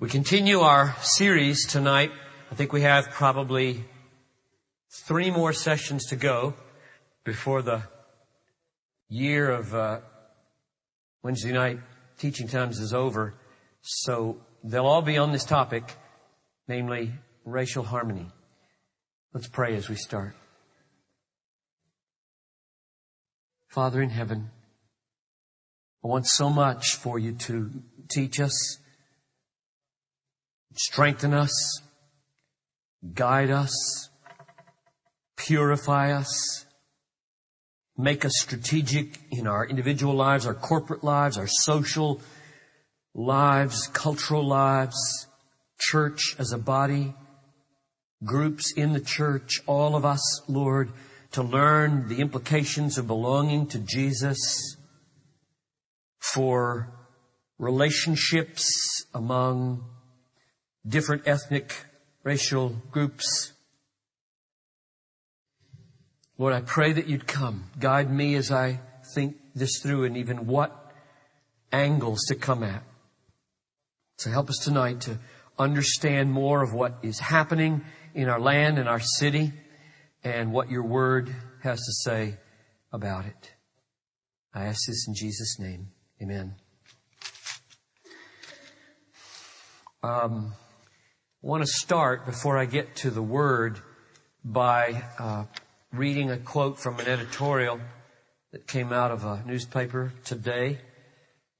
We continue our series tonight. I think we have probably three more sessions to go before the year of uh, Wednesday night teaching times is over. So they'll all be on this topic, namely racial harmony. Let's pray as we start. Father in heaven, I want so much for you to teach us strengthen us, guide us, purify us, make us strategic in our individual lives, our corporate lives, our social lives, cultural lives, church as a body, groups in the church, all of us, Lord, to learn the implications of belonging to Jesus for relationships among different ethnic, racial groups. Lord, I pray that you'd come. Guide me as I think this through and even what angles to come at. So help us tonight to understand more of what is happening in our land and our city and what your word has to say about it. I ask this in Jesus' name. Amen. Um, want to start before I get to the word by uh, reading a quote from an editorial that came out of a newspaper today.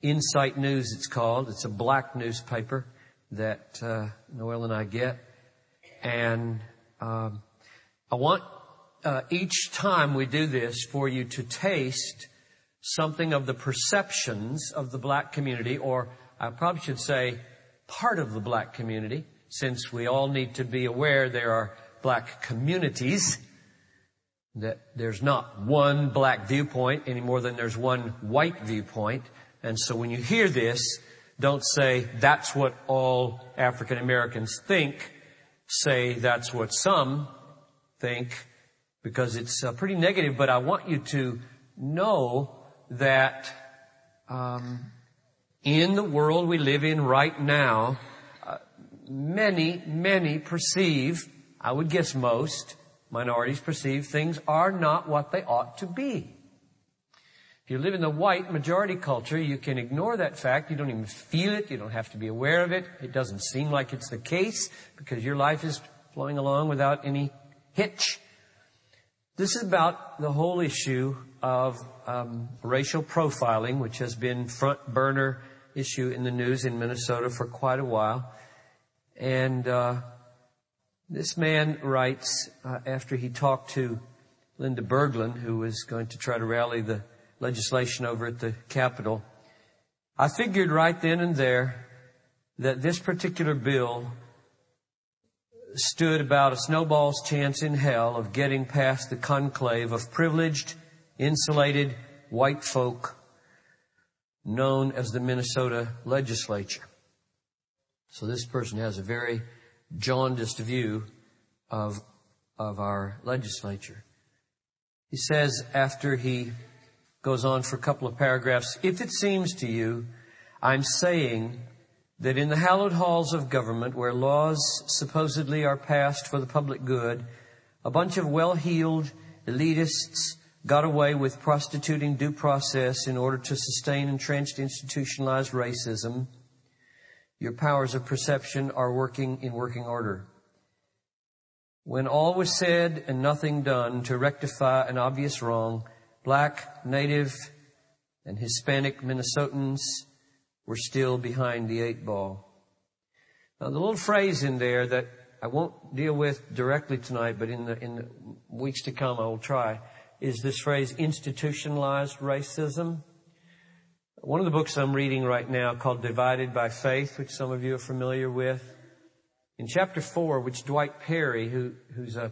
Insight News, it's called. It's a black newspaper that uh, Noel and I get, and um, I want uh, each time we do this for you to taste something of the perceptions of the black community, or I probably should say part of the black community since we all need to be aware there are black communities, that there's not one black viewpoint any more than there's one white viewpoint. And so when you hear this, don't say that's what all African Americans think. Say that's what some think because it's uh, pretty negative. But I want you to know that um, in the world we live in right now, many, many perceive, I would guess most, minorities perceive things are not what they ought to be. If you live in the white majority culture, you can ignore that fact. You don't even feel it. You don't have to be aware of it. It doesn't seem like it's the case because your life is flowing along without any hitch. This is about the whole issue of um, racial profiling, which has been front burner issue in the news in Minnesota for quite a while. And uh, this man writes uh, after he talked to Linda Berglin, who was going to try to rally the legislation over at the Capitol. I figured right then and there that this particular bill stood about a snowball's chance in hell of getting past the conclave of privileged, insulated white folk known as the Minnesota legislature. So this person has a very jaundiced view of, of our legislature. He says after he goes on for a couple of paragraphs, if it seems to you, I'm saying that in the hallowed halls of government where laws supposedly are passed for the public good, a bunch of well-heeled elitists got away with prostituting due process in order to sustain entrenched institutionalized racism your powers of perception are working in working order. When all was said and nothing done to rectify an obvious wrong, black, native, and Hispanic Minnesotans were still behind the eight ball. Now the little phrase in there that I won't deal with directly tonight, but in the, in the weeks to come I will try, is this phrase institutionalized racism. One of the books I'm reading right now called Divided by Faith, which some of you are familiar with. In chapter four, which Dwight Perry, who, who's a,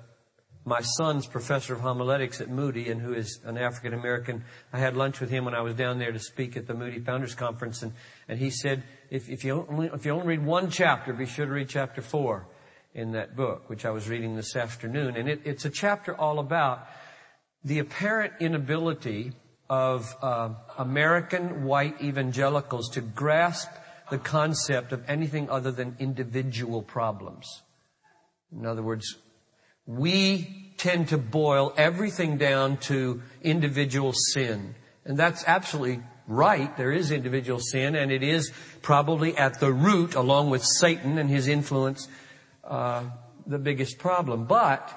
my son's professor of homiletics at Moody and who is an African American, I had lunch with him when I was down there to speak at the Moody Founders Conference and, and he said, if, if you only, if you only read one chapter, be sure to read chapter four in that book, which I was reading this afternoon. And it, it's a chapter all about the apparent inability of uh, American white evangelicals to grasp the concept of anything other than individual problems. In other words, we tend to boil everything down to individual sin. And that's absolutely right. There is individual sin and it is probably at the root, along with Satan and his influence, uh, the biggest problem. But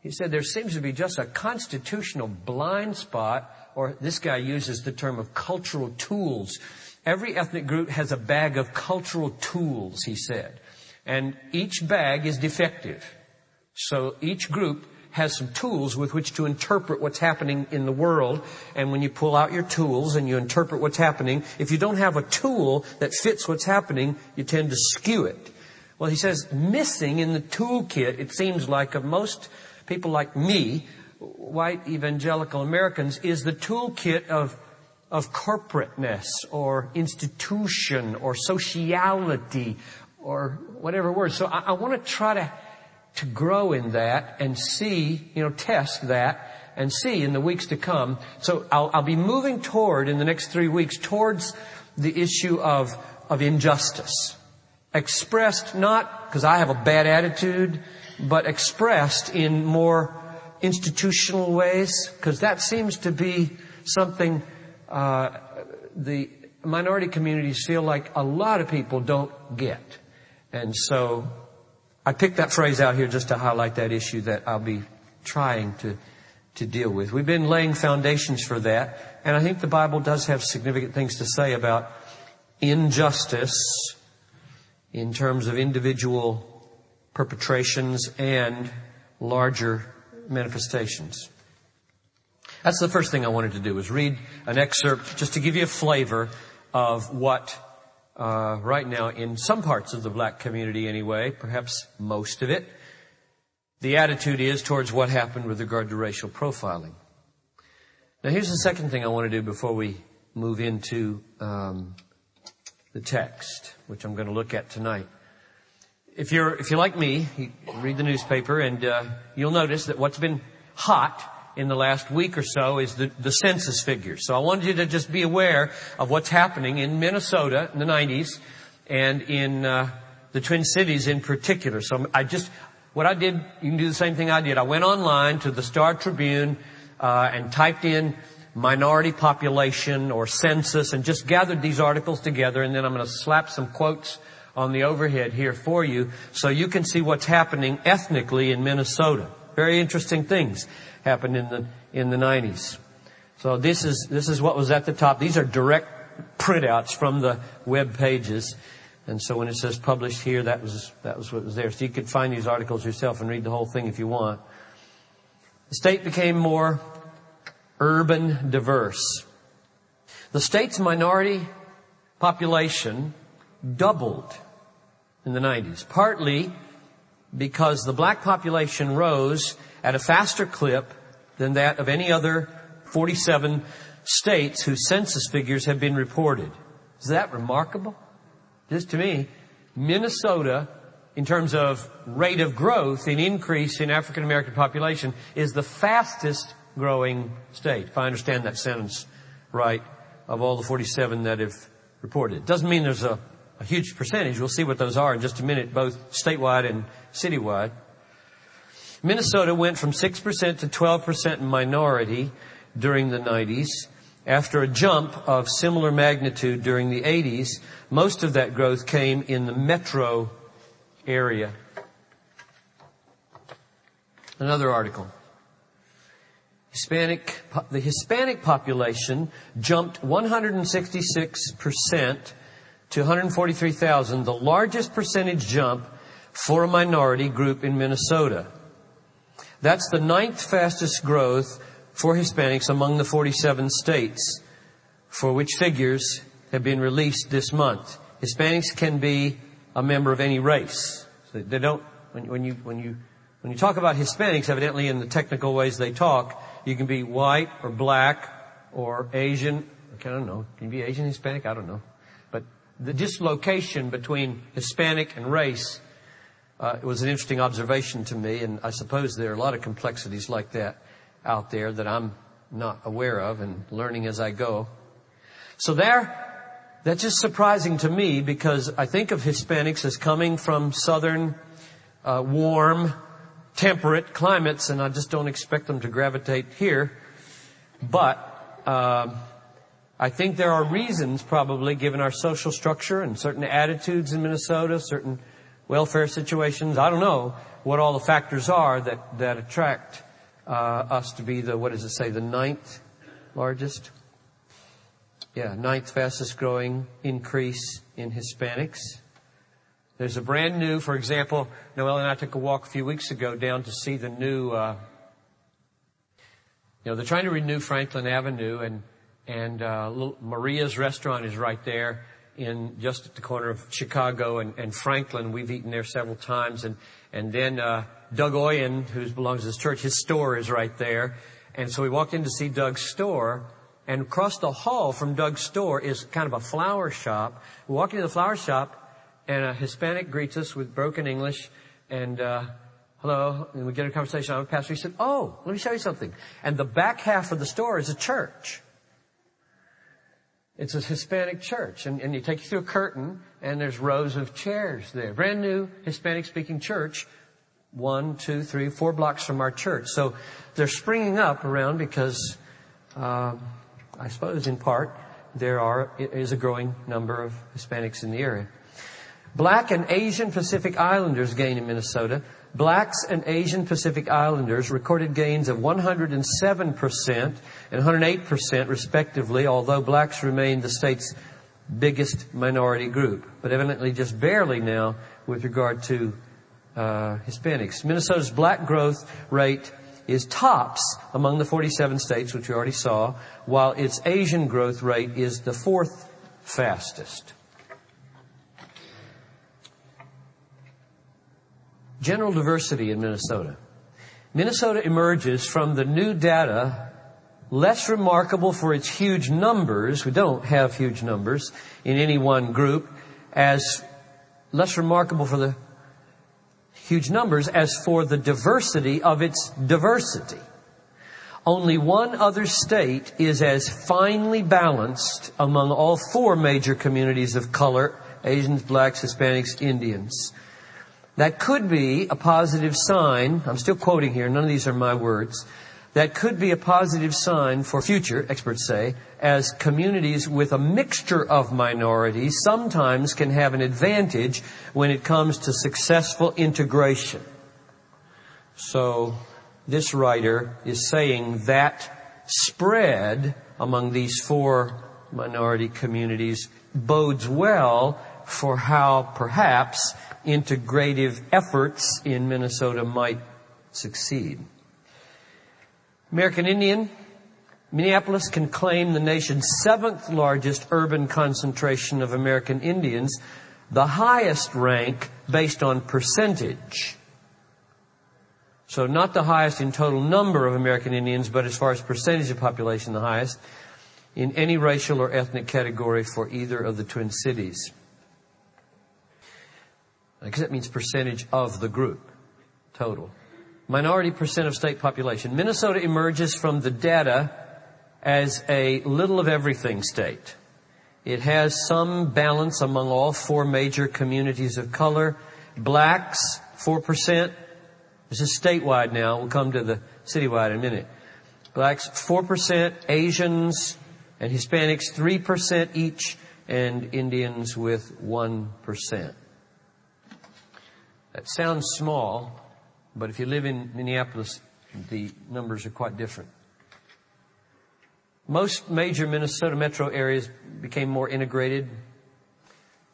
he said there seems to be just a constitutional blind spot, or this guy uses the term of cultural tools. Every ethnic group has a bag of cultural tools, he said. And each bag is defective. So each group has some tools with which to interpret what's happening in the world. And when you pull out your tools and you interpret what's happening, if you don't have a tool that fits what's happening, you tend to skew it. Well, he says missing in the toolkit, it seems like of most people like me, white evangelical Americans, is the toolkit of of corporateness or institution or sociality or whatever word. So I, I want to try to to grow in that and see, you know, test that and see in the weeks to come. So I'll, I'll be moving toward in the next three weeks towards the issue of of injustice expressed not because I have a bad attitude, but expressed in more institutional ways, because that seems to be something uh, the minority communities feel like a lot of people don't get. And so I picked that phrase out here just to highlight that issue that I'll be trying to to deal with. We've been laying foundations for that, and I think the Bible does have significant things to say about injustice in terms of individual perpetrations and larger manifestations. That's the first thing I wanted to do was read an excerpt just to give you a flavor of what uh, right now in some parts of the black community anyway, perhaps most of it, the attitude is towards what happened with regard to racial profiling. Now here's the second thing I want to do before we move into um, the text, which I'm going to look at tonight. If you're, if you're like me, you read the newspaper and uh, you'll notice that what's been hot in the last week or so is the, the census figures. So I wanted you to just be aware of what's happening in Minnesota in the 90s and in uh, the Twin Cities in particular. So I just, what I did, you can do the same thing I did. I went online to the Star Tribune uh, and typed in minority population or census and just gathered these articles together and then I'm going to slap some quotes on the overhead here for you so you can see what's happening ethnically in Minnesota. Very interesting things happened in the, in the 90s. So this is, this is what was at the top. These are direct printouts from the web pages. And so when it says published here, that was, that was what was there. So you could find these articles yourself and read the whole thing if you want. The state became more urban diverse. The state's minority population doubled in the 90s, partly because the black population rose at a faster clip than that of any other 47 states whose census figures have been reported. Is that remarkable? Just to me, Minnesota, in terms of rate of growth in increase in African American population, is the fastest growing state, if I understand that sentence right, of all the 47 that have reported. Doesn't mean there's a, a huge percentage. We'll see what those are in just a minute, both statewide and citywide. Minnesota went from 6% to 12% minority during the 90s. After a jump of similar magnitude during the 80s, most of that growth came in the metro area. Another article. Hispanic, the Hispanic population jumped 166% to 143,000, the largest percentage jump for a minority group in Minnesota. That's the ninth fastest growth for Hispanics among the 47 states for which figures have been released this month. Hispanics can be a member of any race. So they don't, when, when you, when you, when you talk about Hispanics, evidently in the technical ways they talk, you can be white or black or Asian. I don't know. Can you be Asian, Hispanic? I don't know. The dislocation between Hispanic and race uh, was an interesting observation to me, and I suppose there are a lot of complexities like that out there that I'm not aware of and learning as I go. So there, That's just surprising to me because I think of Hispanics as coming from southern, uh, warm, temperate climates, and I just don't expect them to gravitate here. But uh, I think there are reasons, probably, given our social structure and certain attitudes in Minnesota, certain welfare situations. I don't know what all the factors are that that attract uh, us to be the what does it say the ninth largest yeah, ninth fastest growing increase in Hispanics. There's a brand new, for example, Noel and I took a walk a few weeks ago down to see the new, uh, you know, they're trying to renew Franklin Avenue and, and, uh, Maria's restaurant is right there in just at the corner of Chicago and, and Franklin. We've eaten there several times and, and then, uh, Doug Oyen, who belongs to this church, his store is right there. And so we walked in to see Doug's store and across the hall from Doug's store is kind of a flower shop. We walk into the flower shop, and a Hispanic greets us with broken English, and uh, hello, and we get a conversation. I'm a pastor. He said, "Oh, let me show you something." And the back half of the store is a church. It's a Hispanic church, and, and you take you through a curtain, and there's rows of chairs there. Brand new Hispanic-speaking church, one, two, three, four blocks from our church. So they're springing up around because. Uh, I suppose in part, there are, is a growing number of Hispanics in the area. Black and Asian Pacific Islanders gain in Minnesota. Blacks and Asian Pacific Islanders recorded gains of 107% and 108% respectively, although blacks remain the state's biggest minority group, but evidently just barely now with regard to uh, Hispanics. Minnesota's black growth rate is tops among the 47 states, which we already saw, while its Asian growth rate is the fourth fastest. General diversity in Minnesota. Minnesota emerges from the new data less remarkable for its huge numbers. We don't have huge numbers in any one group as less remarkable for the huge numbers as for the diversity of its diversity. Only one other state is as finely balanced among all four major communities of color, Asians, blacks, Hispanics, Indians. That could be a positive sign. I'm still quoting here. None of these are my words that could be a positive sign for future, experts say, as communities with a mixture of minorities sometimes can have an advantage when it comes to successful integration. So this writer is saying that spread among these four minority communities bodes well for how perhaps integrative efforts in Minnesota might succeed. American Indian, Minneapolis can claim the nation's seventh largest urban concentration of American Indians, the highest rank based on percentage. So not the highest in total number of American Indians, but as far as percentage of population, the highest in any racial or ethnic category for either of the Twin Cities. Because that means percentage of the group, total minority percent of state population. Minnesota emerges from the data as a little of everything state. It has some balance among all four major communities of color. Blacks, 4%. This is statewide now. We'll come to the citywide in a minute. Blacks, 4%. Asians and Hispanics, 3% each. And Indians with 1%. That sounds small, but if you live in Minneapolis, the numbers are quite different. Most major Minnesota metro areas became more integrated.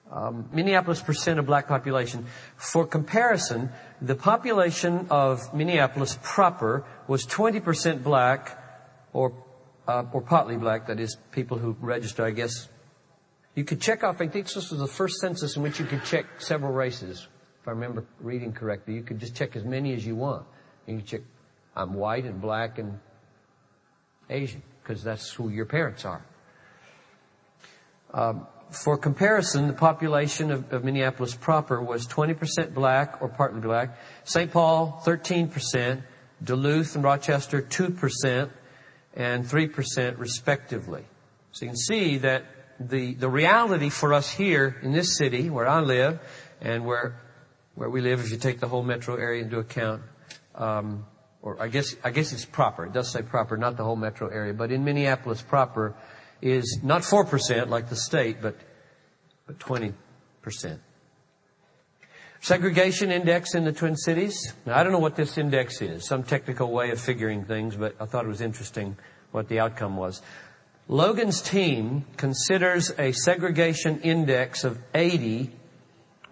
Um, Minneapolis percent of black population. For comparison, the population of Minneapolis proper was 20% black, or uh, or partly black. That is, people who register. I guess you could check off. I think this was the first census in which you could check several races if I remember reading correctly, you could just check as many as you want. You check, I'm white and black and Asian, because that's who your parents are. Um, for comparison, the population of, of, Minneapolis proper was 20% black or partly black. St. Paul, 13%. Duluth and Rochester, 2% and 3% respectively. So you can see that the, the reality for us here in this city where I live and where, where we live, if you take the whole metro area into account, um, or I guess, I guess it's proper. It does say proper, not the whole metro area, but in Minneapolis proper is not 4% like the state, but, but 20%. Segregation index in the Twin Cities. Now, I don't know what this index is, some technical way of figuring things, but I thought it was interesting what the outcome was. Logan's team considers a segregation index of 80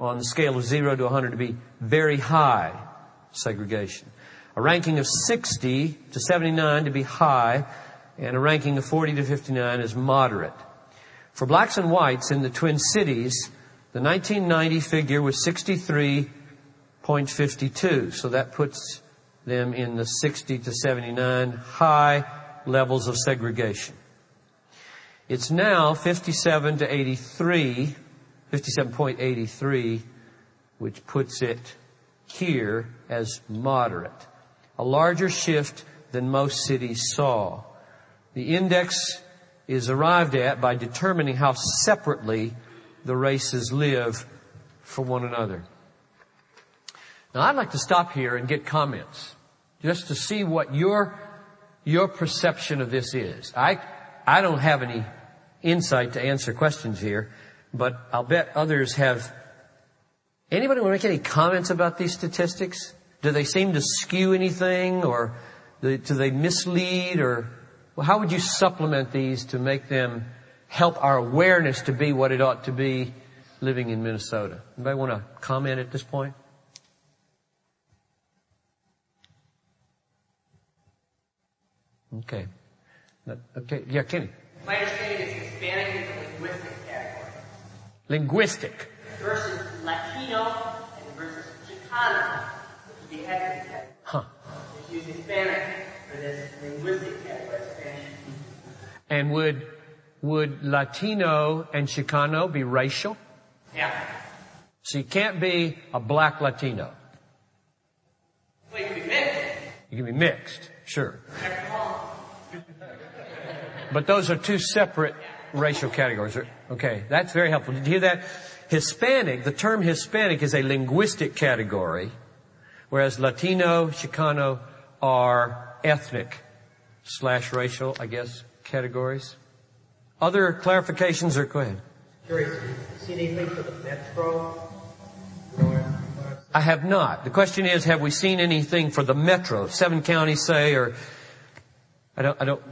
on the scale of 0 to 100 to be very high segregation. A ranking of 60 to 79 to be high, and a ranking of 40 to 59 is moderate. For blacks and whites in the Twin Cities, the 1990 figure was 63.52, so that puts them in the 60 to 79 high levels of segregation. It's now 57 to 83, 57.83, which puts it here as moderate. A larger shift than most cities saw. The index is arrived at by determining how separately the races live for one another. Now I'd like to stop here and get comments just to see what your, your perception of this is. I, I don't have any insight to answer questions here, but I'll bet others have. Anybody want to make any comments about these statistics? Do they seem to skew anything or do they mislead or well, how would you supplement these to make them help our awareness to be what it ought to be living in Minnesota. Anybody want to comment at this point? Okay. Okay. Yeah, Kenny. My understanding is Hispanic is a linguistic. Linguistic. Versus Latino and versus Chicano, which would be ethnic category. Huh. Just use Hispanic for this linguistic category, And would would Latino and Chicano be racial? Yeah. So you can't be a black Latino. Well, you can be mixed. You can be mixed, sure. But those are two separate racial categories. Okay, that's very helpful. Did you hear that? Hispanic, the term Hispanic is a linguistic category, whereas Latino, Chicano are ethnic slash racial, I guess, categories. Other clarifications or go ahead. Curious, see anything for the metro? I have not. The question is, have we seen anything for the metro? Seven counties say, or I don't, I don't,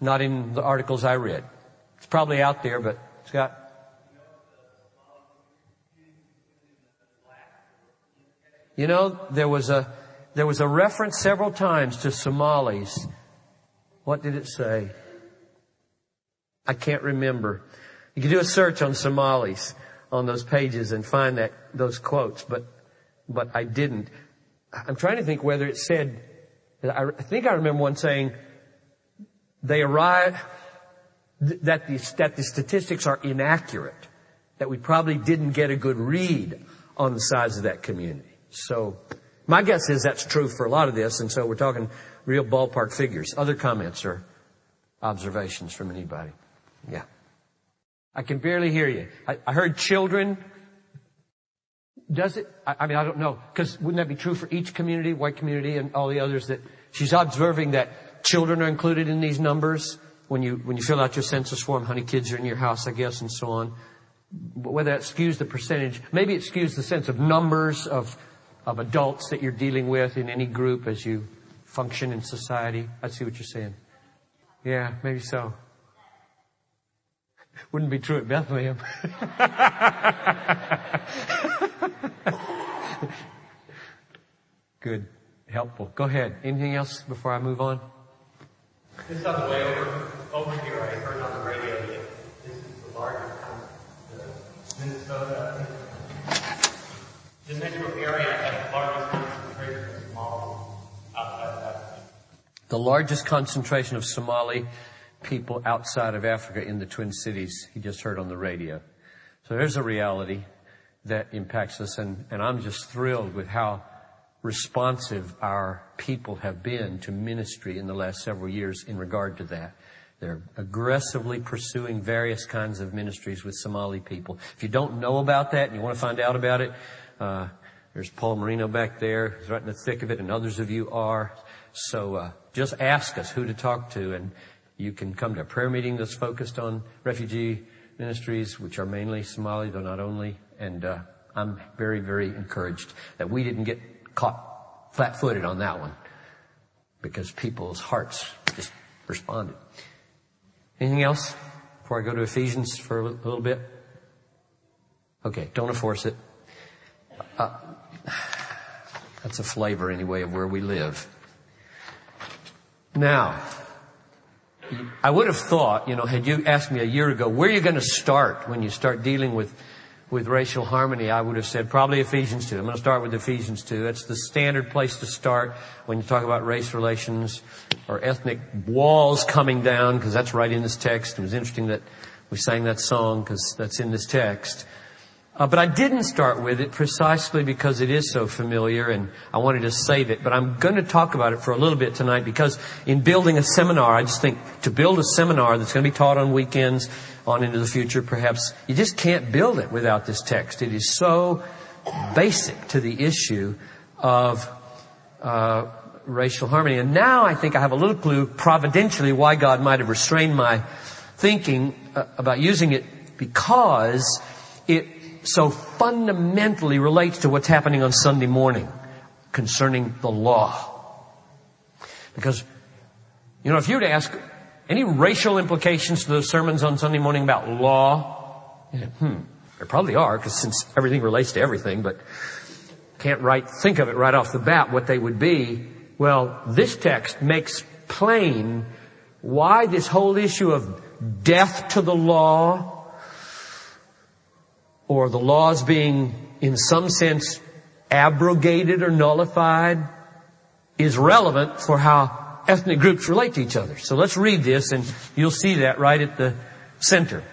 not in the articles I read. It's probably out there, but Scott. You know, there was a, there was a reference several times to Somalis. What did it say? I can't remember. You can do a search on Somalis on those pages and find that, those quotes, but, but I didn't. I'm trying to think whether it said, I think I remember one saying, they that the, that the statistics are inaccurate, that we probably didn't get a good read on the size of that community. So, my guess is that's true for a lot of this, and so we're talking real ballpark figures. Other comments or observations from anybody? Yeah. I can barely hear you. I, I heard children. Does it? I, I mean, I don't know. Because wouldn't that be true for each community, white community and all the others that she's observing that children are included in these numbers when you, when you fill out your census form, how many kids are in your house, I guess, and so on. Whether that skews the percentage, maybe it skews the sense of numbers of, of adults that you're dealing with in any group as you function in society. I see what you're saying. Yeah, maybe so. Wouldn't be true at Bethlehem. Good. Helpful. Go ahead. Anything else before I move on? Just on the way over, over here, I heard on the radio that this is the largest, Minnesota, the metro area has the largest concentration of Somali outside of Africa. The largest concentration of Somali people outside of Africa in the Twin Cities, he just heard on the radio. So there's a reality that impacts us and, and I'm just thrilled with how responsive our people have been to ministry in the last several years in regard to that. They're aggressively pursuing various kinds of ministries with Somali people. If you don't know about that and you want to find out about it, uh, there's Paul Marino back there. He's right in the thick of it, and others of you are. So uh, just ask us who to talk to, and you can come to a prayer meeting that's focused on refugee ministries, which are mainly Somali, though not only. And uh, I'm very, very encouraged that we didn't get caught flat-footed on that one because people's hearts just responded. Anything else before I go to Ephesians for a little bit? Okay, don't enforce it. Uh, that's a flavor anyway of where we live. Now, I would have thought, you know, had you asked me a year ago, where are you going to start when you start dealing with, with racial harmony? I would have said probably Ephesians 2. I'm going to start with Ephesians 2. That's the standard place to start when you talk about race relations or ethnic walls coming down, because that's right in this text. It was interesting that we sang that song because that's in this text. Uh, but I didn't start with it precisely because it is so familiar and I wanted to save it. But I'm going to talk about it for a little bit tonight because in building a seminar, I just think to build a seminar that's going to be taught on weekends on into the future, perhaps you just can't build it without this text. It is so basic to the issue of uh, racial harmony. And now I think I have a little clue providentially why God might have restrained my thinking uh, about using it because it so fundamentally relates to what's happening on Sunday morning concerning the law. Because, you know, if you were to ask any racial implications to those sermons on Sunday morning about law, hmm, there probably are, because since everything relates to everything, but can't right, think of it right off the bat what they would be. Well, this text makes plain why this whole issue of death to the law or the laws being in some sense abrogated or nullified is relevant for how ethnic groups relate to each other. So let's read this and you'll see that right at the center.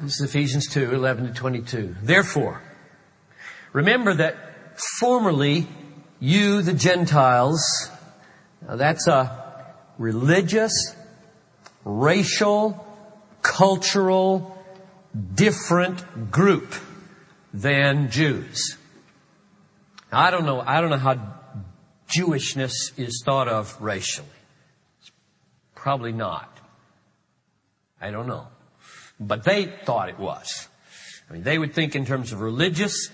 This is Ephesians 2, 11 to 22. Therefore, remember that formerly you, the Gentiles, that's a religious, racial, cultural, different group than Jews. I don't know, I don't know how Jewishness is thought of racially. Probably not. I don't know. But they thought it was. I mean, they would think in terms of religious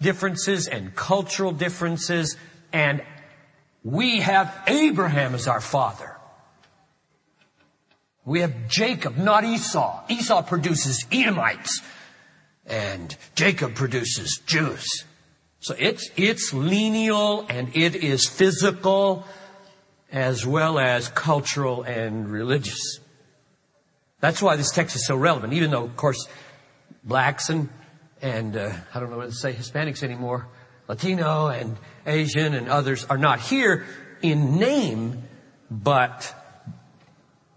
differences and cultural differences, and we have Abraham as our father. We have Jacob, not Esau. Esau produces Edomites and Jacob produces Jews. So it's, it's lineal and it is physical as well as cultural and religious. That's why this text is so relevant, even though, of course, blacks and, and, uh, I don't know what to say Hispanics anymore, Latino and Asian and others are not here in name, but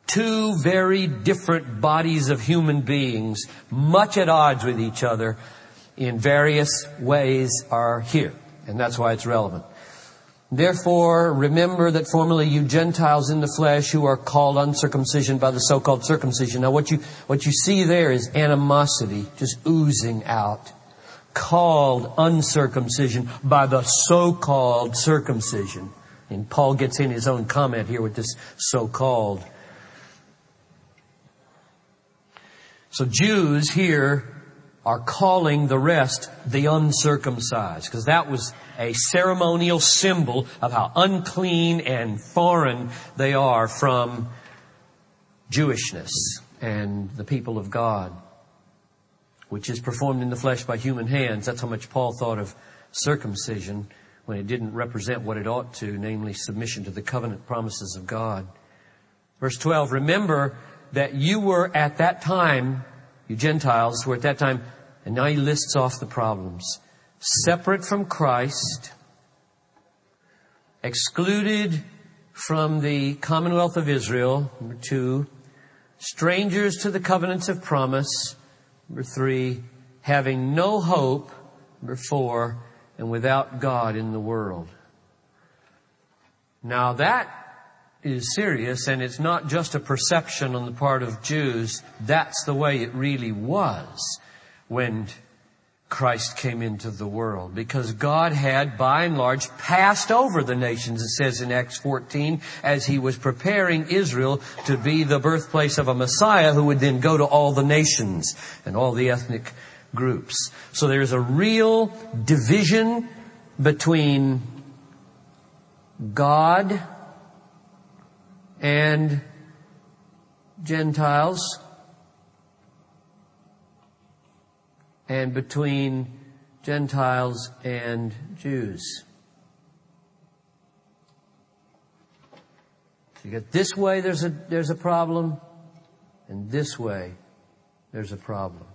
two very different bodies of human beings, much at odds with each other in various ways are here. And that's why it's relevant. Therefore, remember that formerly you Gentiles in the flesh who are called uncircumcision by the so-called circumcision. Now what you, what you see there is animosity just oozing out. Called uncircumcision by the so-called circumcision. And Paul gets in his own comment here with this so-called. So Jews here are calling the rest the uncircumcised because that was a ceremonial symbol of how unclean and foreign they are from Jewishness and the people of God, which is performed in the flesh by human hands. That's how much Paul thought of circumcision when it didn't represent what it ought to, namely submission to the covenant promises of God. Verse 12, remember that you were at that time, you Gentiles were at that time, and now he lists off the problems. Separate from Christ, excluded from the commonwealth of Israel, number two, strangers to the covenants of promise, number three, having no hope, number four, and without God in the world. Now that is serious and it's not just a perception on the part of Jews. That's the way it really was when Christ came into the world because God had by and large passed over the nations, it says in Acts 14, as he was preparing Israel to be the birthplace of a Messiah who would then go to all the nations and all the ethnic groups. So there's a real division between God and Gentiles and between Gentiles and Jews. You get this way there's a, there's a problem and this way there's a problem.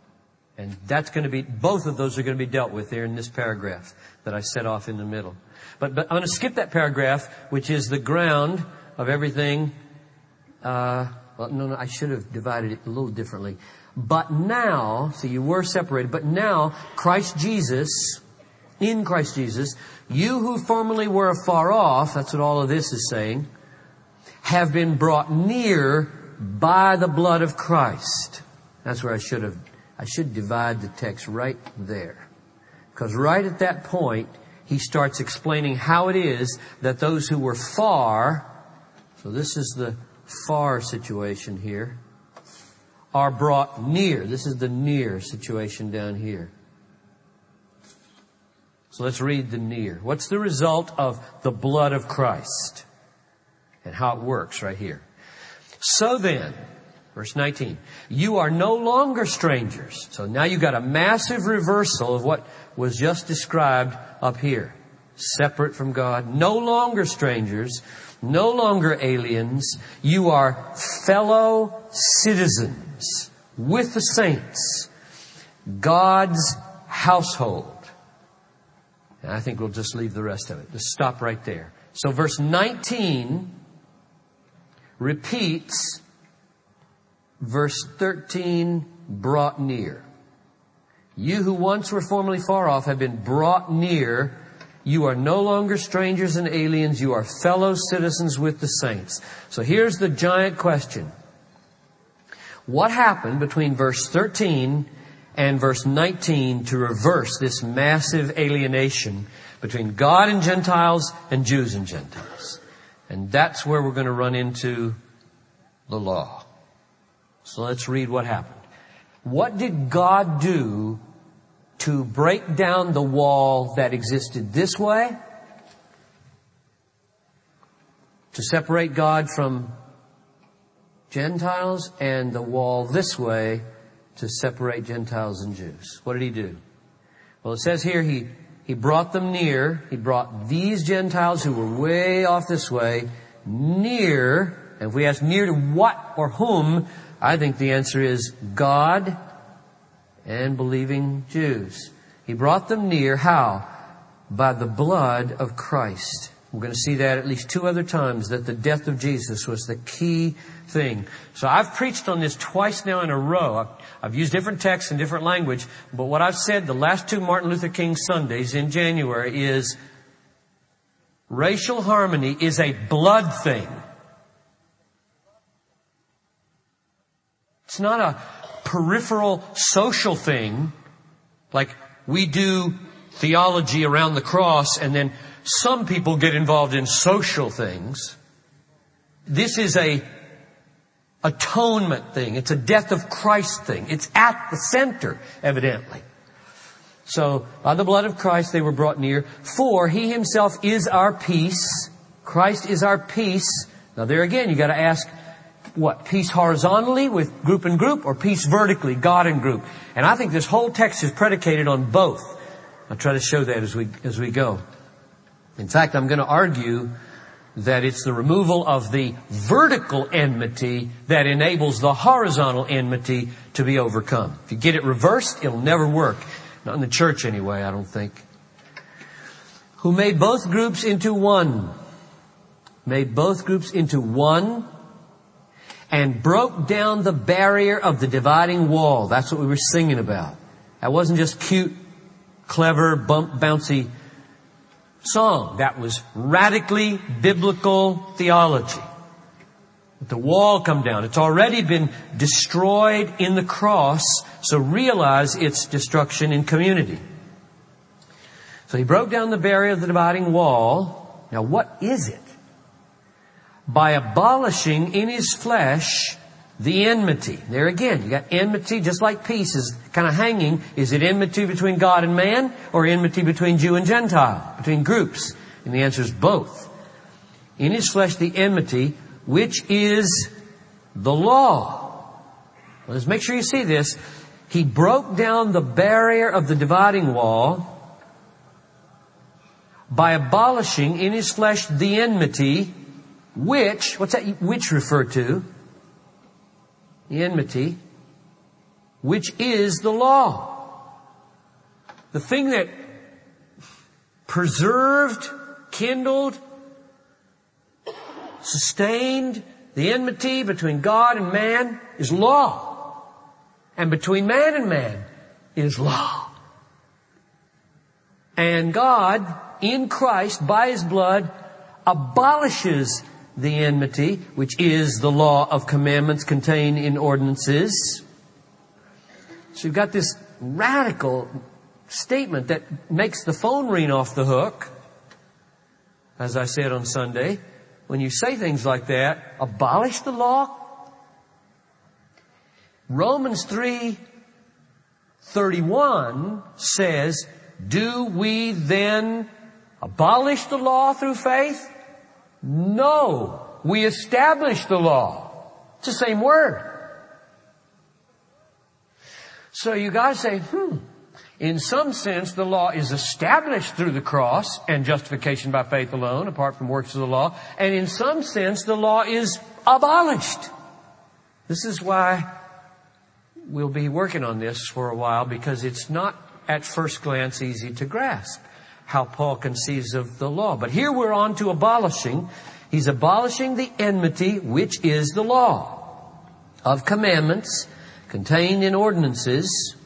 And that's going to be, both of those are going to be dealt with there in this paragraph that I set off in the middle. But, but I'm going to skip that paragraph, which is the ground of everything. Uh, well, no, no, I should have divided it a little differently. But now, so you were separated, but now Christ Jesus, in Christ Jesus, you who formerly were afar off, that's what all of this is saying, have been brought near by the blood of Christ. That's where I should have I should divide the text right there. Because right at that point, he starts explaining how it is that those who were far, so this is the far situation here, are brought near. This is the near situation down here. So let's read the near. What's the result of the blood of Christ? And how it works right here. So then, Verse 19. You are no longer strangers. So now you've got a massive reversal of what was just described up here. Separate from God. No longer strangers. No longer aliens. You are fellow citizens with the saints. God's household. And I think we'll just leave the rest of it. Just stop right there. So verse 19 repeats verse 13, brought near. You who once were formerly far off have been brought near. You are no longer strangers and aliens. You are fellow citizens with the saints. So here's the giant question. What happened between verse 13 and verse 19 to reverse this massive alienation between God and Gentiles and Jews and Gentiles? And that's where we're going to run into the law. So let's read what happened. What did God do to break down the wall that existed this way? To separate God from Gentiles and the wall this way to separate Gentiles and Jews. What did he do? Well, it says here he, he brought them near. He brought these Gentiles who were way off this way near. And if we ask near to what or whom, I think the answer is God and believing Jews. He brought them near. How? By the blood of Christ. We're going to see that at least two other times that the death of Jesus was the key thing. So I've preached on this twice now in a row. I've, I've, used different texts and different language, but what I've said the last two Martin Luther King Sundays in January is racial harmony is a blood thing. It's not a peripheral social thing like we do theology around the cross and then some people get involved in social things. This is a atonement thing. It's a death of Christ thing. It's at the center, evidently. So, by the blood of Christ they were brought near. For he himself is our peace. Christ is our peace. Now there again, you gotta ask, what? Peace horizontally with group and group or peace vertically, God and group? And I think this whole text is predicated on both. I'll try to show that as we, as we go. In fact, I'm going to argue that it's the removal of the vertical enmity that enables the horizontal enmity to be overcome. If you get it reversed, it'll never work. Not in the church anyway, I don't think. Who made both groups into one. Made both groups into one and broke down the barrier of the dividing wall. That's what we were singing about. That wasn't just cute, clever, bump, bouncy song. That was radically biblical theology. the wall come down. It's already been destroyed in the cross, so realize its destruction in community. So he broke down the barrier of the dividing wall. Now what is it? By abolishing in his flesh the enmity. There again, you got enmity just like peace is kind of hanging. Is it enmity between God and man or enmity between Jew and Gentile, between groups? And the answer is both. In his flesh the enmity which is the law. Let's make sure you see this. He broke down the barrier of the dividing wall by abolishing in his flesh the enmity, which, what's that which refer to? The enmity, which is the law. The thing that preserved, kindled, sustained the enmity between God and man is law. And between man and man is law. And God, in Christ, by His blood, abolishes the enmity, which is the law of commandments contained in ordinances. So you've got this radical statement that makes the phone ring off the hook, as I said on Sunday when you say things like that, abolish the law? Romans 3 31 says, Do we then abolish the law through faith? No. We establish the law. It's the same word. So you gotta say, hmm, in some sense, the law is established through the cross and justification by faith alone, apart from works of the law. And in some sense, the law is abolished. This is why we'll be working on this for a while because it's not at first glance easy to grasp how Paul conceives of the law. But here we're on to abolishing. He's abolishing the enmity, which is the law of commandments contained in ordinances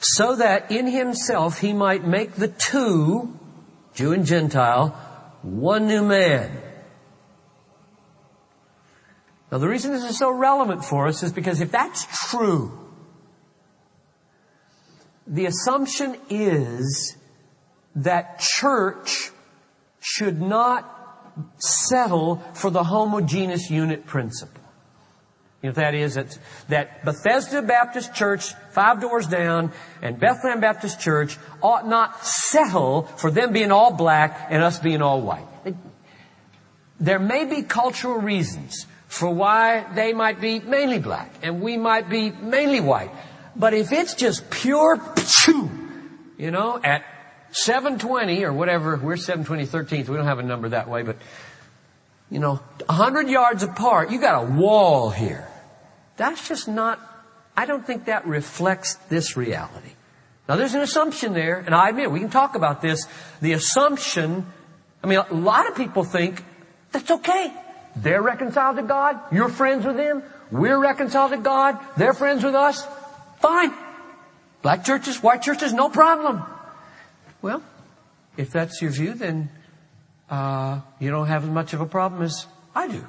so that in himself he might make the two, Jew and Gentile, one new man. Now the reason this is so relevant for us is because if that's true, the assumption is that church should not settle for the homogeneous unit principle. If that is, that, that Bethesda Baptist Church, five doors down, and Bethlehem Baptist Church ought not settle for them being all black and us being all white. There may be cultural reasons for why they might be mainly black and we might be mainly white. But if it's just pure, you know, at 720 or whatever, we're 720 13th, we don't have a number that way, but you know, 100 yards apart, you got a wall here. That's just not, I don't think that reflects this reality. Now there's an assumption there, and I admit, we can talk about this. The assumption, I mean, a lot of people think that's okay. They're reconciled to God, you're friends with them, we're reconciled to God, they're friends with us. Fine. Black churches, white churches, no problem. Well, if that's your view, then uh, you don't have as much of a problem as I do.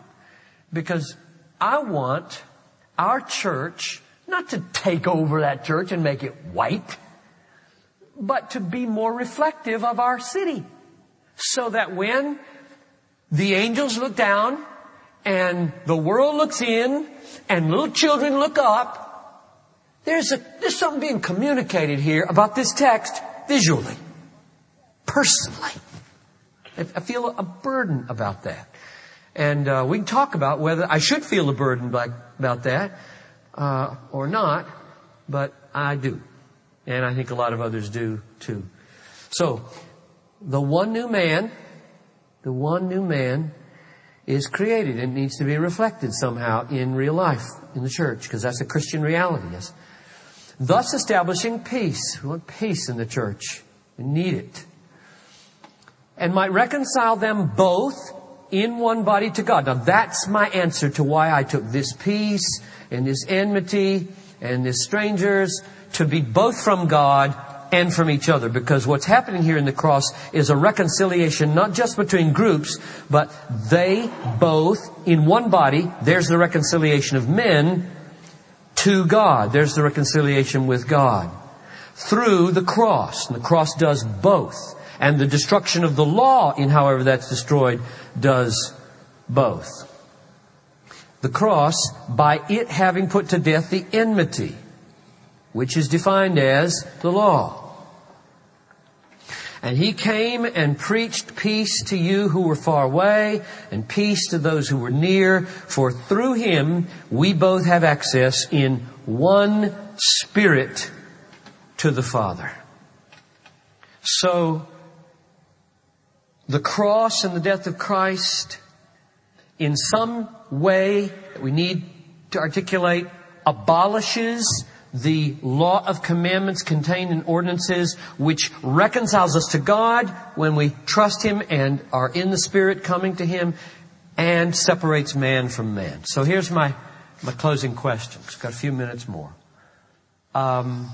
Because I want our church not to take over that church and make it white, but to be more reflective of our city. So that when the angels look down and the world looks in and little children look up, there's a, there's something being communicated here about this text visually, personally. I feel a burden about that. And uh, we can talk about whether I should feel a burden like, about that uh, or not, but I do. And I think a lot of others do too. So, the one new man, the one new man is created and needs to be reflected somehow in real life in the church because that's a Christian reality. Yes. Thus establishing peace. We want peace in the church. We need it and might reconcile them both in one body to God. Now that's my answer to why I took this peace and this enmity and this strangers to be both from God and from each other. Because what's happening here in the cross is a reconciliation not just between groups, but they both, in one body, there's the reconciliation of men to God. There's the reconciliation with God. Through the cross. And the cross does both. And the destruction of the law in however that's destroyed does both. The cross, by it having put to death the enmity, which is defined as the law. And he came and preached peace to you who were far away and peace to those who were near. For through him we both have access in one spirit to the Father. So the cross and the death of Christ in some way that we need to articulate abolishes the law of commandments contained in ordinances which reconciles us to God when we trust Him and are in the Spirit coming to Him and separates man from man. So here's my, my closing questions. Got a few minutes more. Um,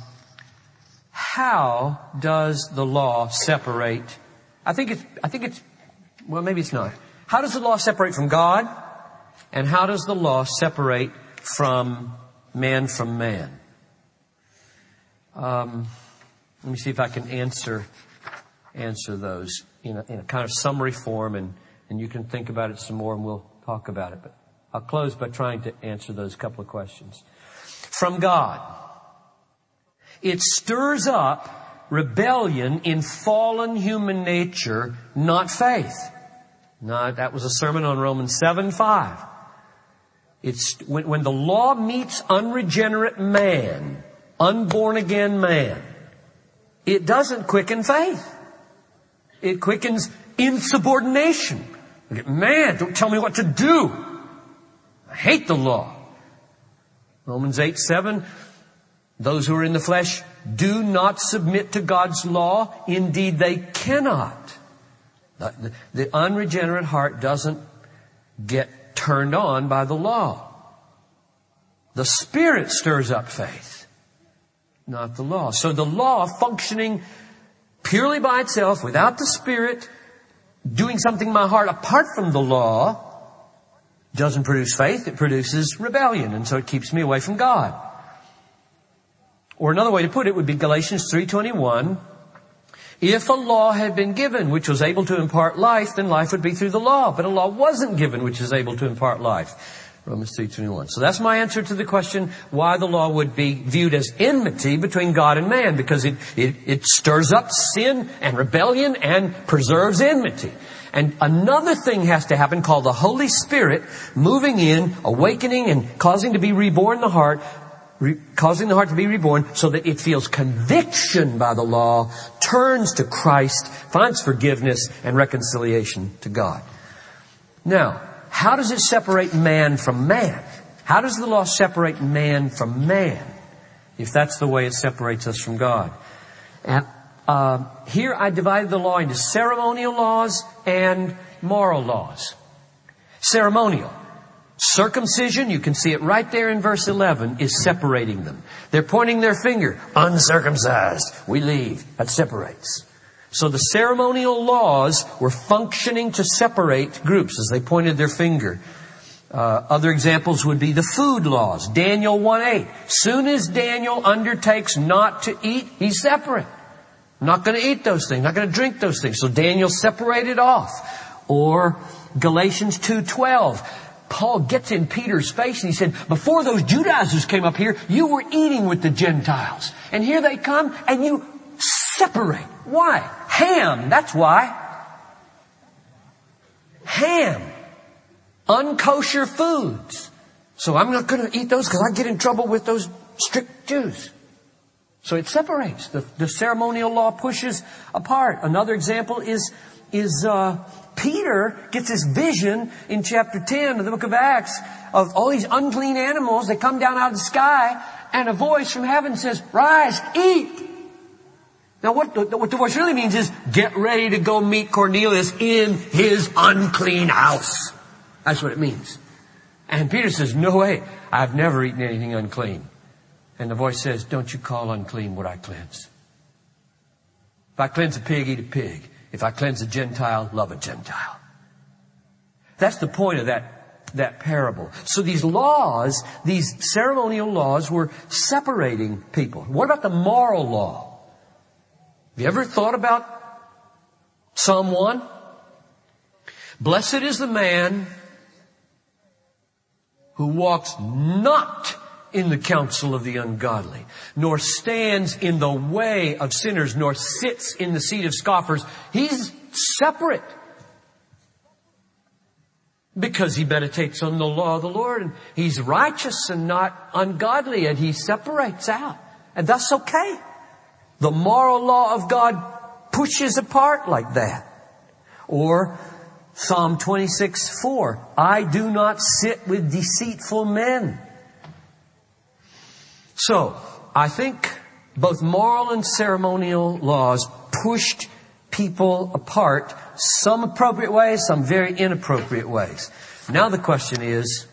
how does the law separate? I think it's, I think it's, well maybe it's not. How does the law separate from God? And how does the law separate from man from man? Um, let me see if I can answer answer those in a, in a kind of summary form, and and you can think about it some more, and we'll talk about it. But I'll close by trying to answer those couple of questions. From God, it stirs up rebellion in fallen human nature, not faith. Not, that was a sermon on Romans 7 5. It's when, when the law meets unregenerate man, unborn again man, it doesn't quicken faith. It quickens insubordination. Man, don't tell me what to do. I hate the law. Romans 8, 7. Those who are in the flesh do not submit to God's law. Indeed, they cannot. The, the, unregenerate heart doesn't get turned on by the law. The Spirit stirs up faith not the law. So the law functioning purely by itself, without the Spirit, doing something in my heart apart from the law, doesn't produce faith, it produces rebellion, and so it keeps me away from God. Or another way to put it would be Galatians 3.21, if a law had been given which was able to impart life, then life would be through the law. But a law wasn't given which is able to impart life. Romans 3.21. So that's my answer to the question why the law would be viewed as enmity between God and man, because it, it, it stirs up sin and rebellion and preserves enmity. And another thing has to happen called the Holy Spirit moving in, awakening and causing to be reborn the heart, re- causing the heart to be reborn so that it feels conviction by the law, turns to Christ, finds forgiveness and reconciliation to God. Now, how does it separate man from man? How does the law separate man from man? If that's the way it separates us from God. And, uh, here I divided the law into ceremonial laws and moral laws. Ceremonial. Circumcision, you can see it right there in verse 11, is separating them. They're pointing their finger. Uncircumcised. We leave. That separates. So the ceremonial laws were functioning to separate groups as they pointed their finger. Uh, other examples would be the food laws. Daniel 1.8. Soon as Daniel undertakes not to eat, he's separate. not going to eat those things, not going to drink those things. So Daniel separated off. Or Galatians 2.12. Paul gets in Peter's face and he said, before those Judaizers came up here, you were eating with the Gentiles. And here they come and you separate. Why? Ham, that's why. Ham. Unkosher foods. So I'm not going to eat those because I get in trouble with those strict Jews. So it separates. The, the ceremonial law pushes apart. Another example is, is, uh, Peter gets this vision in chapter 10 of the book of Acts of all these unclean animals that come down out of the sky and a voice from heaven says, rise, eat. Now what the, what the voice really means is get ready to go meet Cornelius in his unclean house. That's what it means. And Peter says, no way. I've never eaten anything unclean. And the voice says, don't you call unclean what I cleanse. If I cleanse a pig, eat a pig. If I cleanse a Gentile, love a Gentile. That's the point of that, that parable. So these laws, these ceremonial laws were separating people. What about the moral law? Have you ever thought about Psalm 1? Blessed is the man who walks not in the counsel of the ungodly, nor stands in the way of sinners, nor sits in the seat of scoffers. He's separate. Because he meditates on the law of the Lord and he's righteous and not ungodly and he separates out. And that's okay. The moral law of God pushes apart like that. Or Psalm 26, 4. I do not sit with deceitful men. So, I think both moral and ceremonial laws pushed people apart, some appropriate ways, some very inappropriate ways. Now the question is,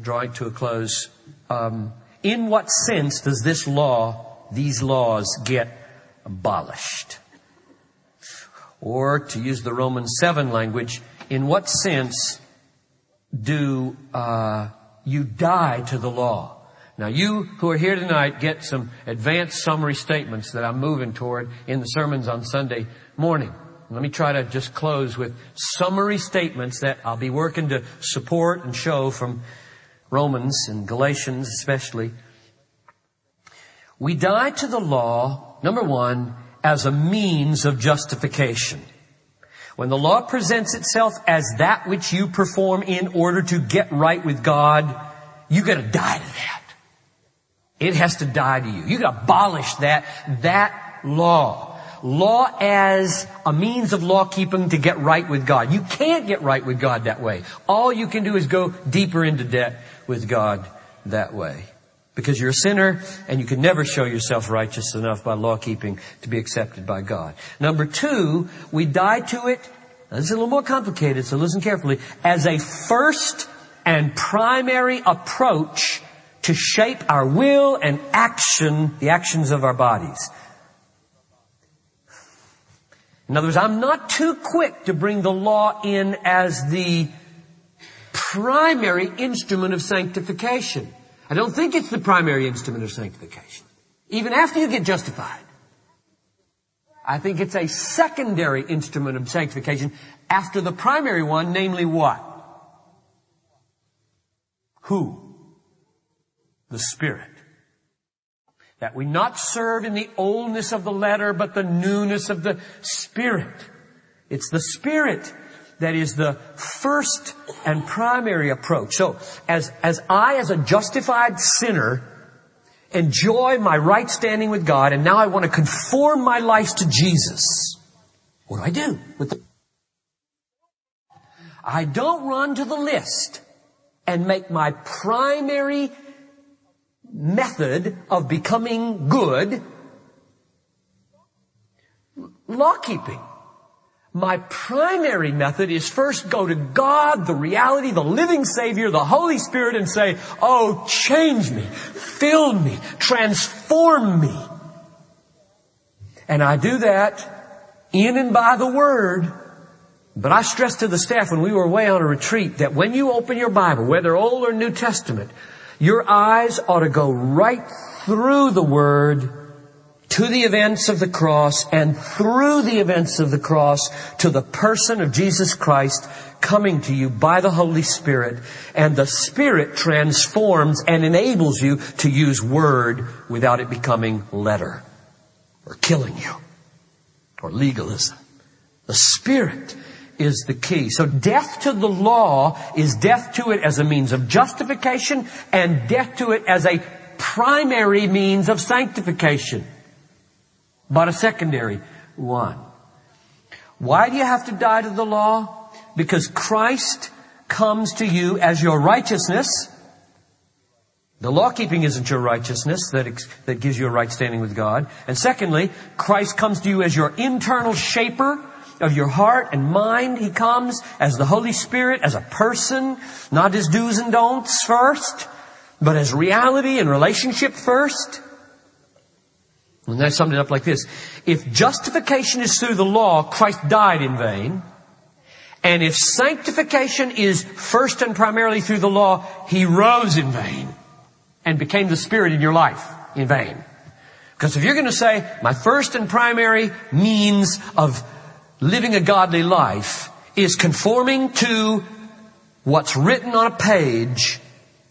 drawing to a close, um, in what sense does this law, these laws, get abolished? Or to use the Romans 7 language, in what sense do uh, you die to the law? Now you who are here tonight get some advanced summary statements that I'm moving toward in the sermons on Sunday morning. Let me try to just close with summary statements that I'll be working to support and show from Romans and Galatians especially. We die to the law, number one, as a means of justification. When the law presents itself as that which you perform in order to get right with God, you gotta die to that. It has to die to you. You gotta abolish that, that law. Law as a means of law keeping to get right with God. You can't get right with God that way. All you can do is go deeper into debt with God that way. Because you're a sinner and you can never show yourself righteous enough by law keeping to be accepted by God. Number two, we die to it, this is a little more complicated, so listen carefully, as a first and primary approach to shape our will and action, the actions of our bodies. In other words, I'm not too quick to bring the law in as the primary instrument of sanctification. I don't think it's the primary instrument of sanctification. Even after you get justified. I think it's a secondary instrument of sanctification after the primary one, namely what? Who? The Spirit. That we not serve in the oldness of the letter, but the newness of the Spirit. It's the Spirit that is the first and primary approach. So, as, as I, as a justified sinner, enjoy my right standing with God, and now I want to conform my life to Jesus, what do I do with the I don't run to the list and make my primary method of becoming good law keeping. My primary method is first go to God, the reality, the living Savior, the Holy Spirit and say, Oh, change me, fill me, transform me. And I do that in and by the Word. But I stressed to the staff when we were away on a retreat that when you open your Bible, whether Old or New Testament, your eyes ought to go right through the Word to the events of the cross and through the events of the cross to the person of Jesus Christ coming to you by the Holy Spirit and the Spirit transforms and enables you to use word without it becoming letter or killing you or legalism. The Spirit is the key. So death to the law is death to it as a means of justification and death to it as a primary means of sanctification but a secondary one. Why do you have to die to the law? Because Christ comes to you as your righteousness. The law keeping isn't your righteousness that, ex- that gives you a right standing with God. And secondly, Christ comes to you as your internal shaper of your heart and mind. He comes as the Holy Spirit, as a person, not as do's and don'ts first, but as reality and relationship first. And I summed it up like this. If justification is through the law, Christ died in vain. And if sanctification is first and primarily through the law, He rose in vain and became the Spirit in your life in vain. Because if you're going to say, my first and primary means of living a godly life is conforming to what's written on a page,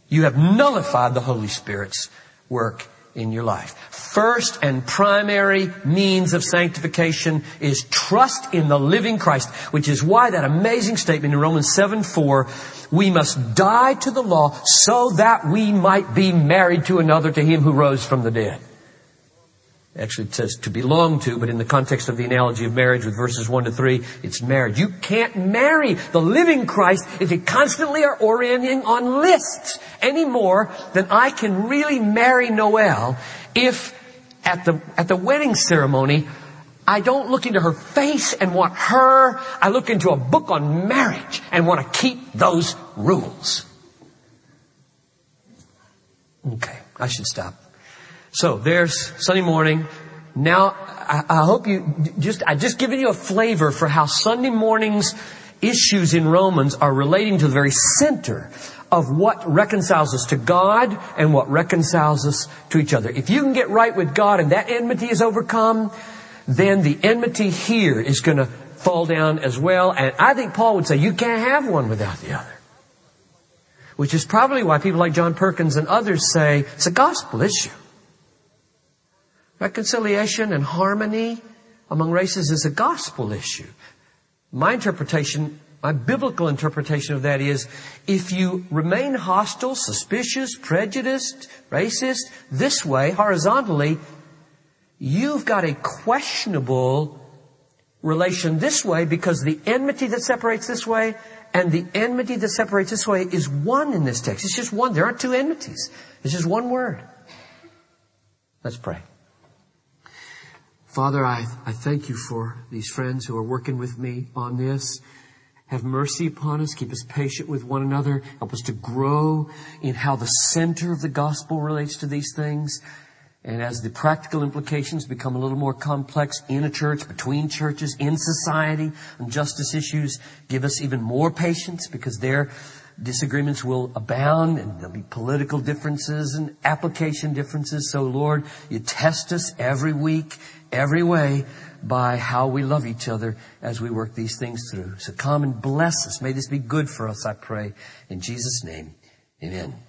you have nullified the Holy Spirit's work in your life. First and primary means of sanctification is trust in the living Christ, which is why that amazing statement in Romans 7 4, we must die to the law so that we might be married to another, to him who rose from the dead. Actually, it says to belong to, but in the context of the analogy of marriage with verses 1 to 3, it's marriage. You can't marry the living Christ if you constantly are orienting on lists any more than I can really marry Noel if at the, at the wedding ceremony, I don't look into her face and want her, I look into a book on marriage and want to keep those rules. Okay, I should stop. So there's Sunday morning. Now, I, I hope you just, I just given you a flavor for how Sunday morning's issues in Romans are relating to the very center of what reconciles us to God and what reconciles us to each other. If you can get right with God and that enmity is overcome, then the enmity here is going to fall down as well. And I think Paul would say you can't have one without the other. Which is probably why people like John Perkins and others say it's a gospel issue. Reconciliation and harmony among races is a gospel issue. My interpretation, my biblical interpretation of that is, if you remain hostile, suspicious, prejudiced, racist, this way, horizontally, you've got a questionable relation this way because the enmity that separates this way and the enmity that separates this way is one in this text. It's just one. There aren't two enmities. It's just one word. Let's pray. Father, I, I thank you for these friends who are working with me on this. Have mercy upon us. Keep us patient with one another. Help us to grow in how the center of the gospel relates to these things. And as the practical implications become a little more complex in a church, between churches, in society, on justice issues, give us even more patience because their disagreements will abound and there'll be political differences and application differences. So Lord, you test us every week every way by how we love each other as we work these things through. So come and bless us. May this be good for us, I pray. In Jesus' name, amen.